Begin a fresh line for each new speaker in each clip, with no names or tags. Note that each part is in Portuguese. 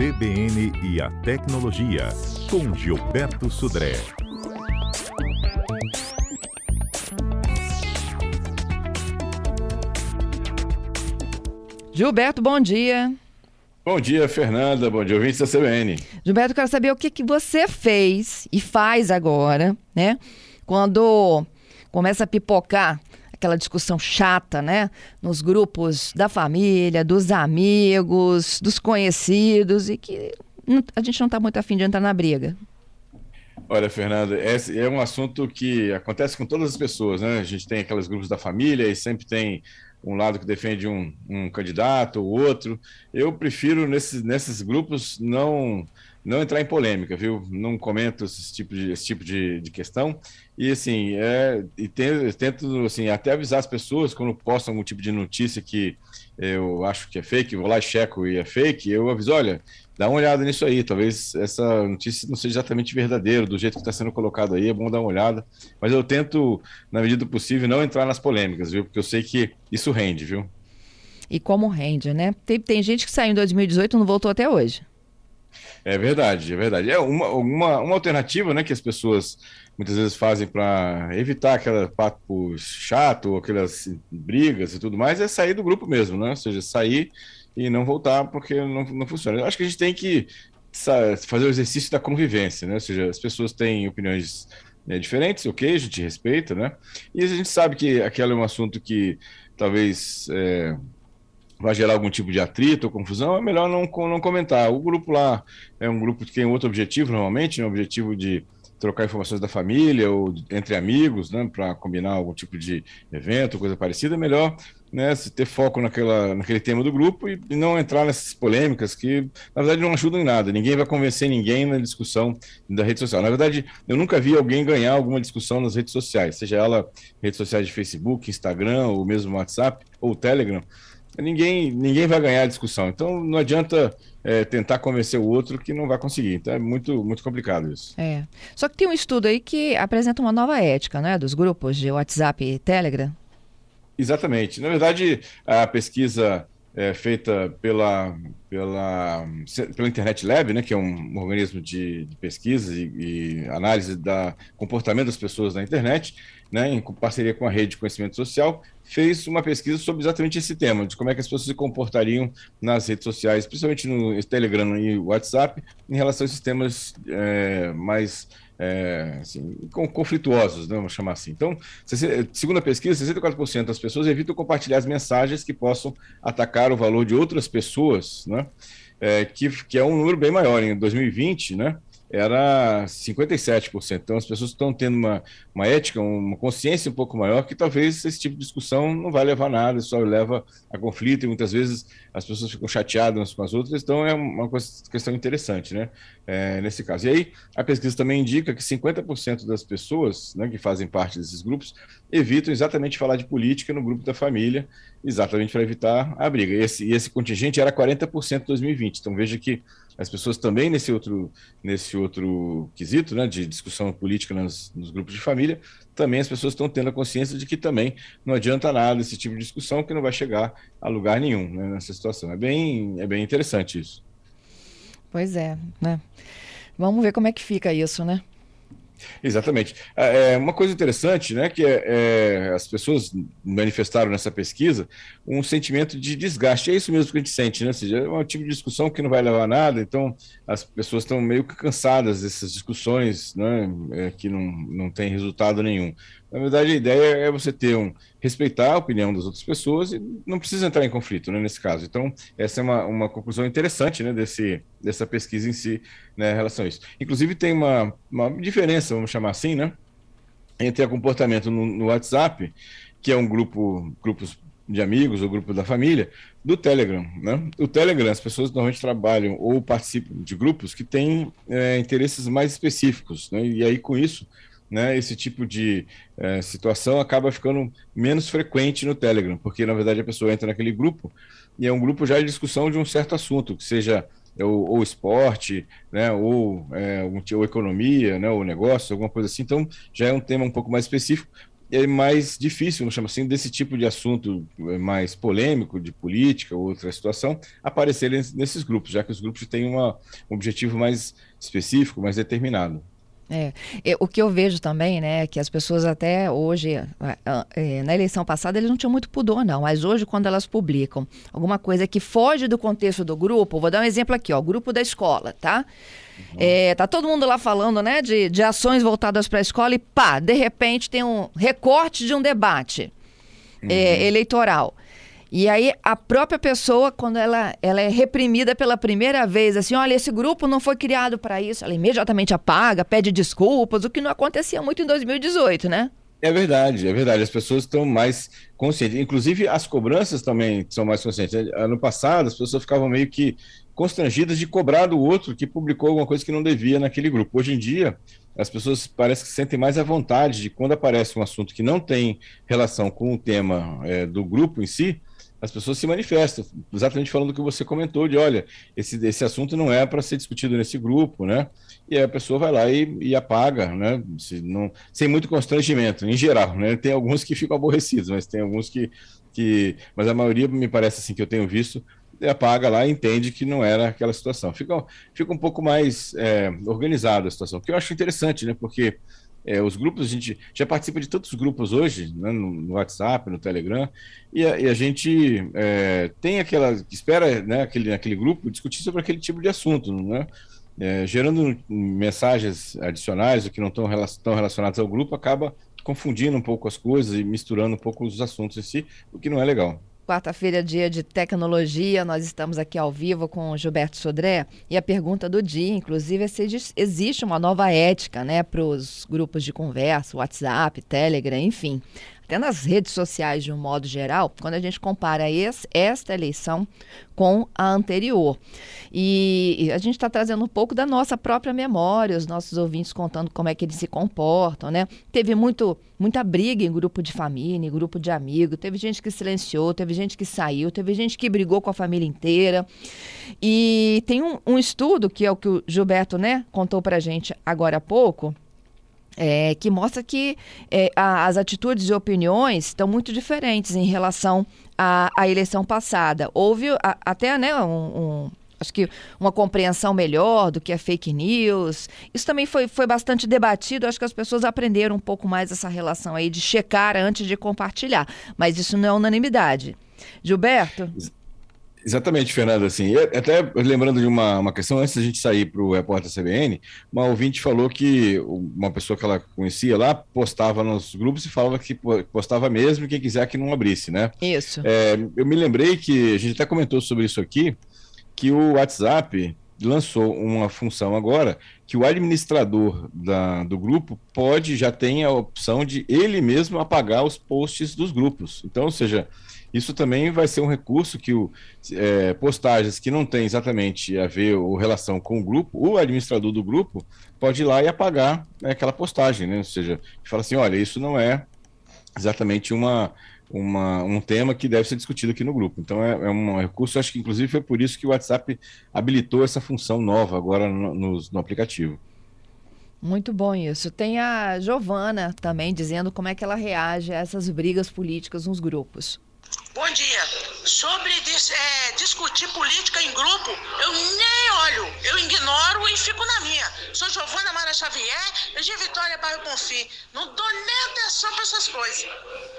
CBN e a Tecnologia, com Gilberto Sudré.
Gilberto, bom dia.
Bom dia, Fernanda. Bom dia, ouvintes da CBN.
Gilberto, quero saber o que, que você fez e faz agora, né? Quando começa a pipocar aquela discussão chata, né? Nos grupos da família, dos amigos, dos conhecidos e que a gente não está muito afim de entrar na briga.
Olha, Fernanda, esse é um assunto que acontece com todas as pessoas, né? A gente tem aqueles grupos da família e sempre tem um lado que defende um, um candidato, o outro. Eu prefiro nesses, nesses grupos não não entrar em polêmica, viu? Não comento esse tipo de, esse tipo de, de questão. E assim, é, e tento, assim, até avisar as pessoas quando postam algum tipo de notícia que eu acho que é fake, vou lá e checo e é fake, eu aviso, olha, dá uma olhada nisso aí, talvez essa notícia não seja exatamente verdadeira, do jeito que está sendo colocado aí, é bom dar uma olhada. Mas eu tento, na medida do possível, não entrar nas polêmicas, viu? Porque eu sei que isso rende, viu?
E como rende, né? Tem, tem gente que saiu em 2018 e não voltou até hoje.
É verdade, é verdade. É uma, uma, uma alternativa né, que as pessoas muitas vezes fazem para evitar aquele papo chato, aquelas brigas e tudo mais, é sair do grupo mesmo, né? Ou seja, sair e não voltar porque não, não funciona. Eu acho que a gente tem que fazer o exercício da convivência, né? Ou seja, as pessoas têm opiniões né, diferentes, ok, a gente respeita, né? E a gente sabe que aquele é um assunto que talvez é, vai gerar algum tipo de atrito ou confusão, é melhor não, não comentar. O grupo lá é um grupo que tem outro objetivo, normalmente, né? o objetivo de trocar informações da família ou entre amigos, né, para combinar algum tipo de evento, coisa parecida, é melhor né, se ter foco naquela, naquele tema do grupo e, e, não entrar nessas polêmicas que, na verdade, não ajudam em nada. Ninguém vai convencer ninguém na discussão da rede social. Na verdade, eu nunca vi alguém ganhar alguma discussão nas redes sociais, seja ela redes sociais de Facebook, Instagram, ou mesmo WhatsApp ou Telegram ninguém, ninguém vai ganhar a discussão. Então não adianta é, tentar convencer o outro que não vai conseguir. Então é muito, muito complicado isso.
É. Só que tem um estudo aí que apresenta uma nova ética, né? Dos grupos de WhatsApp e Telegram.
Exatamente. Na verdade, a pesquisa é feita pela, pela, pela Internet Lab, né, que é um organismo de, de pesquisa e, e análise do comportamento das pessoas na internet, né, em parceria com a Rede de Conhecimento Social, fez uma pesquisa sobre exatamente esse tema, de como é que as pessoas se comportariam nas redes sociais, principalmente no Telegram e WhatsApp, em relação a esses temas é, mais é, assim, conflituosos, né, vamos chamar assim. Então, segundo a pesquisa, 64% das pessoas evitam compartilhar as mensagens que possam atacar o valor de outras pessoas, né, é, que, que é um número bem maior. Em 2020, né, era 57%. Então as pessoas estão tendo uma, uma ética, uma consciência um pouco maior que talvez esse tipo de discussão não vai levar a nada, só leva a conflito e muitas vezes as pessoas ficam chateadas umas com as outras. Então é uma questão interessante, né? É, nesse caso. E aí a pesquisa também indica que 50% das pessoas né, que fazem parte desses grupos evitam exatamente falar de política no grupo da família, exatamente para evitar a briga. E esse, e esse contingente era 40% em 2020. Então veja que as pessoas também nesse outro, nesse outro quesito, né, de discussão política nos, nos grupos de família, também as pessoas estão tendo a consciência de que também não adianta nada esse tipo de discussão que não vai chegar a lugar nenhum né, nessa situação. É bem, é bem interessante isso.
Pois é, né? Vamos ver como é que fica isso, né?
Exatamente. É, é uma coisa interessante, né, que é, é, as pessoas manifestaram nessa pesquisa um sentimento de desgaste. É isso mesmo que a gente sente, né? Ou seja, é um tipo de discussão que não vai levar a nada, então as pessoas estão meio que cansadas dessas discussões, né, é, que não, não tem resultado nenhum. Na verdade, a ideia é você ter um respeitar a opinião das outras pessoas e não precisa entrar em conflito, né, nesse caso. Então, essa é uma, uma conclusão interessante, né, desse, dessa pesquisa em si, né, em relação a isso. Inclusive, tem uma, uma diferença, vamos chamar assim, né, entre o comportamento no, no WhatsApp, que é um grupo, grupos de amigos ou grupo da família, do Telegram. Né? O Telegram, as pessoas normalmente trabalham ou participam de grupos que têm é, interesses mais específicos, né? e aí com isso né, esse tipo de é, situação acaba ficando menos frequente no Telegram, porque na verdade a pessoa entra naquele grupo e é um grupo já de discussão de um certo assunto, que seja ou, ou esporte, né, ou, é, ou economia, né, ou negócio, alguma coisa assim. Então já é um tema um pouco mais específico. é mais difícil, vamos chamar assim, desse tipo de assunto mais polêmico, de política ou outra situação, aparecer nesses grupos, já que os grupos têm uma, um objetivo mais específico, mais determinado.
É, o que eu vejo também, né, que as pessoas até hoje, é, na eleição passada, eles não tinham muito pudor, não, mas hoje, quando elas publicam alguma coisa que foge do contexto do grupo, vou dar um exemplo aqui, ó, grupo da escola, tá? Uhum. É, tá todo mundo lá falando, né, de, de ações voltadas para a escola e pá, de repente tem um recorte de um debate é, uhum. é, eleitoral. E aí a própria pessoa, quando ela, ela é reprimida pela primeira vez, assim, olha, esse grupo não foi criado para isso, ela imediatamente apaga, pede desculpas, o que não acontecia muito em 2018, né?
É verdade, é verdade. As pessoas estão mais conscientes. Inclusive, as cobranças também são mais conscientes. Ano passado, as pessoas ficavam meio que constrangidas de cobrar do outro que publicou alguma coisa que não devia naquele grupo. Hoje em dia, as pessoas parecem que sentem mais à vontade de quando aparece um assunto que não tem relação com o tema é, do grupo em si, as pessoas se manifestam, exatamente falando o que você comentou, de olha, esse, esse assunto não é para ser discutido nesse grupo, né? E a pessoa vai lá e, e apaga, né? Se não, sem muito constrangimento, em geral, né? Tem alguns que ficam aborrecidos, mas tem alguns que. que mas a maioria, me parece assim, que eu tenho visto, apaga lá e entende que não era aquela situação. Fica, fica um pouco mais é, organizada a situação, que eu acho interessante, né? Porque é, os grupos, a gente já participa de tantos grupos hoje, né, no, no, WhatsApp, no Telegram, e a, e a gente é, tem aquela. espera né, aquele, aquele grupo discutir sobre aquele tipo de assunto, né? É, gerando mensagens adicionais, que não estão relacionados ao grupo, acaba confundindo um pouco as coisas e misturando um pouco os assuntos em si, o que não é legal.
Quarta-feira, dia de tecnologia, nós estamos aqui ao vivo com Gilberto Sodré e a pergunta do dia, inclusive, é se existe uma nova ética né, para os grupos de conversa, WhatsApp, Telegram, enfim até nas redes sociais de um modo geral, quando a gente compara esse, esta eleição com a anterior. E, e a gente está trazendo um pouco da nossa própria memória, os nossos ouvintes contando como é que eles se comportam, né? Teve muito, muita briga em grupo de família, em grupo de amigos, teve gente que silenciou, teve gente que saiu, teve gente que brigou com a família inteira. E tem um, um estudo, que é o que o Gilberto né, contou para a gente agora há pouco, é, que mostra que é, a, as atitudes e opiniões estão muito diferentes em relação à, à eleição passada. Houve a, até né, um, um, acho que uma compreensão melhor do que é fake news. Isso também foi, foi bastante debatido. Acho que as pessoas aprenderam um pouco mais essa relação aí de checar antes de compartilhar. Mas isso não é unanimidade. Gilberto?
Exatamente, Fernando. Assim, até lembrando de uma, uma questão, antes da gente sair para o repórter CBN, uma ouvinte falou que uma pessoa que ela conhecia lá postava nos grupos e falava que postava mesmo quem quiser que não abrisse, né?
Isso.
É, eu me lembrei que a gente até comentou sobre isso aqui, que o WhatsApp lançou uma função agora que o administrador da, do grupo pode, já tem a opção de ele mesmo apagar os posts dos grupos. Então, ou seja, isso também vai ser um recurso que o, é, postagens que não tem exatamente a ver ou relação com o grupo, o administrador do grupo pode ir lá e apagar né, aquela postagem, né? Ou seja, fala assim, olha, isso não é exatamente uma, uma, um tema que deve ser discutido aqui no grupo. Então é, é um recurso, acho que inclusive foi por isso que o WhatsApp habilitou essa função nova agora no, no, no aplicativo.
Muito bom isso. Tem a Giovana também dizendo como é que ela reage a essas brigas políticas nos grupos.
Bom dia. Sobre dis, é, discutir política em grupo, eu nem olho, eu ignoro e fico na minha. Sou Giovana Mara Xavier, de Vitória Bairro Confim. Não dou nem atenção para essas coisas.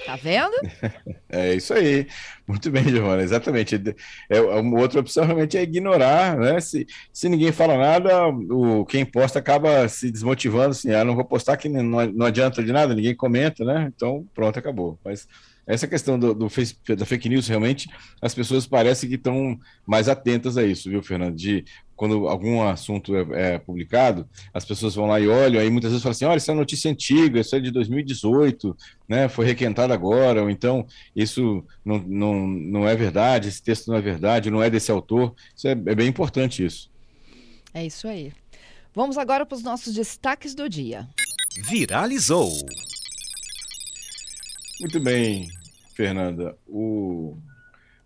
Tá vendo?
É isso aí. Muito bem, Giovana, exatamente. É, uma outra opção realmente é ignorar, né? Se, se ninguém fala nada, o, quem posta acaba se desmotivando, assim, ah, não vou postar que não, não adianta de nada, ninguém comenta, né? Então, pronto, acabou. Mas essa questão do, do face, da fake news, realmente, as pessoas parecem que estão mais atentas a isso, viu, Fernando? De quando algum assunto é, é, publicado, as pessoas vão lá e olham, aí muitas vezes falam assim: olha, isso é notícia antiga, isso é de 2018, né? Foi requentado agora, ou então isso não, não, não é verdade, esse texto não é verdade, não é desse autor. Isso é, é bem importante isso.
É isso aí. Vamos agora para os nossos destaques do dia.
Viralizou.
Muito bem, Fernanda. O,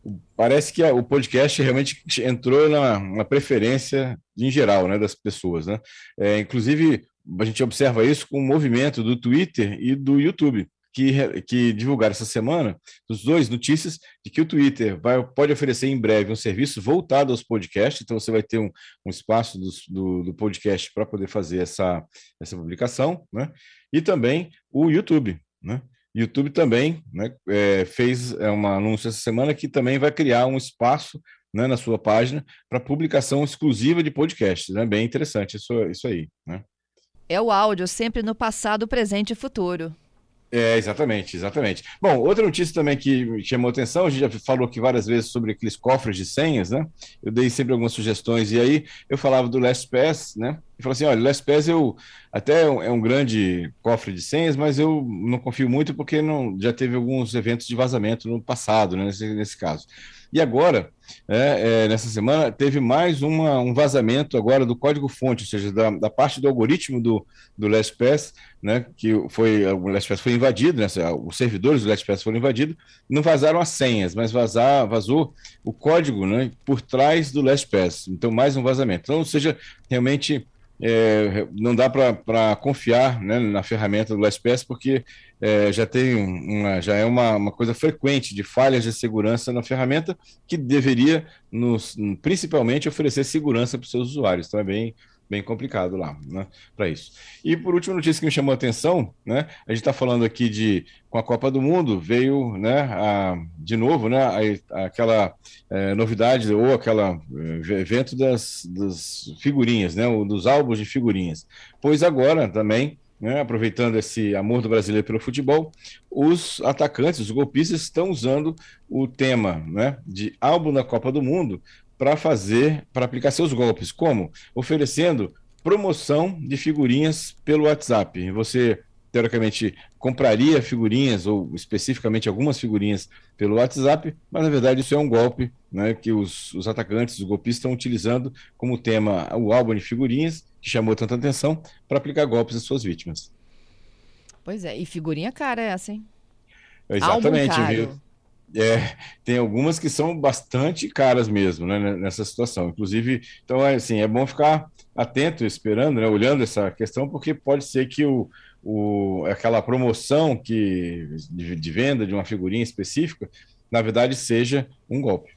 o, parece que a, o podcast realmente entrou na, na, preferência em geral né, das pessoas. Né? É, inclusive, a gente observa isso com o movimento do Twitter e do YouTube, que, que divulgaram essa semana, os dois notícias de que o Twitter vai, pode oferecer em breve um serviço voltado aos podcasts, então você vai ter um, um espaço do, do, do podcast para poder fazer essa, essa publicação, né? E também o YouTube, né? YouTube também né, é, fez é, uma anúncio essa semana que também vai criar um espaço né, na sua página para publicação exclusiva de podcasts. Né? Bem interessante isso, isso aí. Né?
É o áudio sempre no passado, presente e futuro.
É, exatamente, exatamente. Bom, outra notícia também que chamou atenção, a gente já falou aqui várias vezes sobre aqueles cofres de senhas, né? Eu dei sempre algumas sugestões, e aí eu falava do LastPass, né? E falou assim: olha, LastPass eu até é um grande cofre de senhas, mas eu não confio muito porque não, já teve alguns eventos de vazamento no passado, né, nesse, nesse caso. E agora, é, é, nessa semana, teve mais uma, um vazamento agora do código-fonte, ou seja, da, da, parte do algoritmo do, do LastPass, né, que foi, o LastPass foi invadido, né, os servidores do LastPass foram invadidos, não vazaram as senhas, mas vazar, vazou o código né, por trás do LastPass. Então, mais um vazamento. Então, ou seja, realmente é, não dá para confiar né, na ferramenta do LastPass porque é, já tem uma, já é uma, uma coisa frequente de falhas de segurança na ferramenta que deveria nos, principalmente oferecer segurança para os seus usuários. Então é bem complicado lá, né, para isso. E por último, notícia que me chamou a atenção, né, a gente está falando aqui de, com a Copa do Mundo, veio, né, a, de novo, né, a, aquela é, novidade ou aquela é, evento das, das figurinhas, né, dos álbuns de figurinhas. Pois agora também, né, aproveitando esse amor do brasileiro pelo futebol, os atacantes, os golpistas estão usando o tema, né, de álbum da Copa do Mundo para fazer, para aplicar seus golpes. Como? Oferecendo promoção de figurinhas pelo WhatsApp. Você, teoricamente, compraria figurinhas, ou especificamente algumas figurinhas, pelo WhatsApp, mas na verdade isso é um golpe né, que os, os atacantes, os golpistas, estão utilizando como tema o álbum de figurinhas, que chamou tanta atenção, para aplicar golpes às suas vítimas.
Pois é, e figurinha cara é essa, hein?
Exatamente, viu? É, tem algumas que são bastante caras mesmo, né, nessa situação. Inclusive, então é assim, é bom ficar atento, esperando, né, olhando essa questão, porque pode ser que o, o aquela promoção que de, de venda de uma figurinha específica, na verdade, seja um golpe.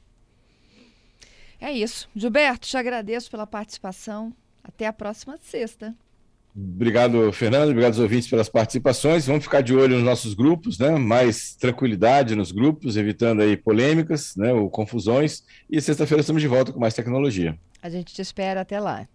É isso. Gilberto, te agradeço pela participação. Até a próxima sexta.
Obrigado, Fernando. Obrigado aos ouvintes pelas participações. Vamos ficar de olho nos nossos grupos, né? Mais tranquilidade nos grupos, evitando aí polêmicas, né? Ou confusões. E sexta-feira estamos de volta com mais tecnologia.
A gente te espera até lá.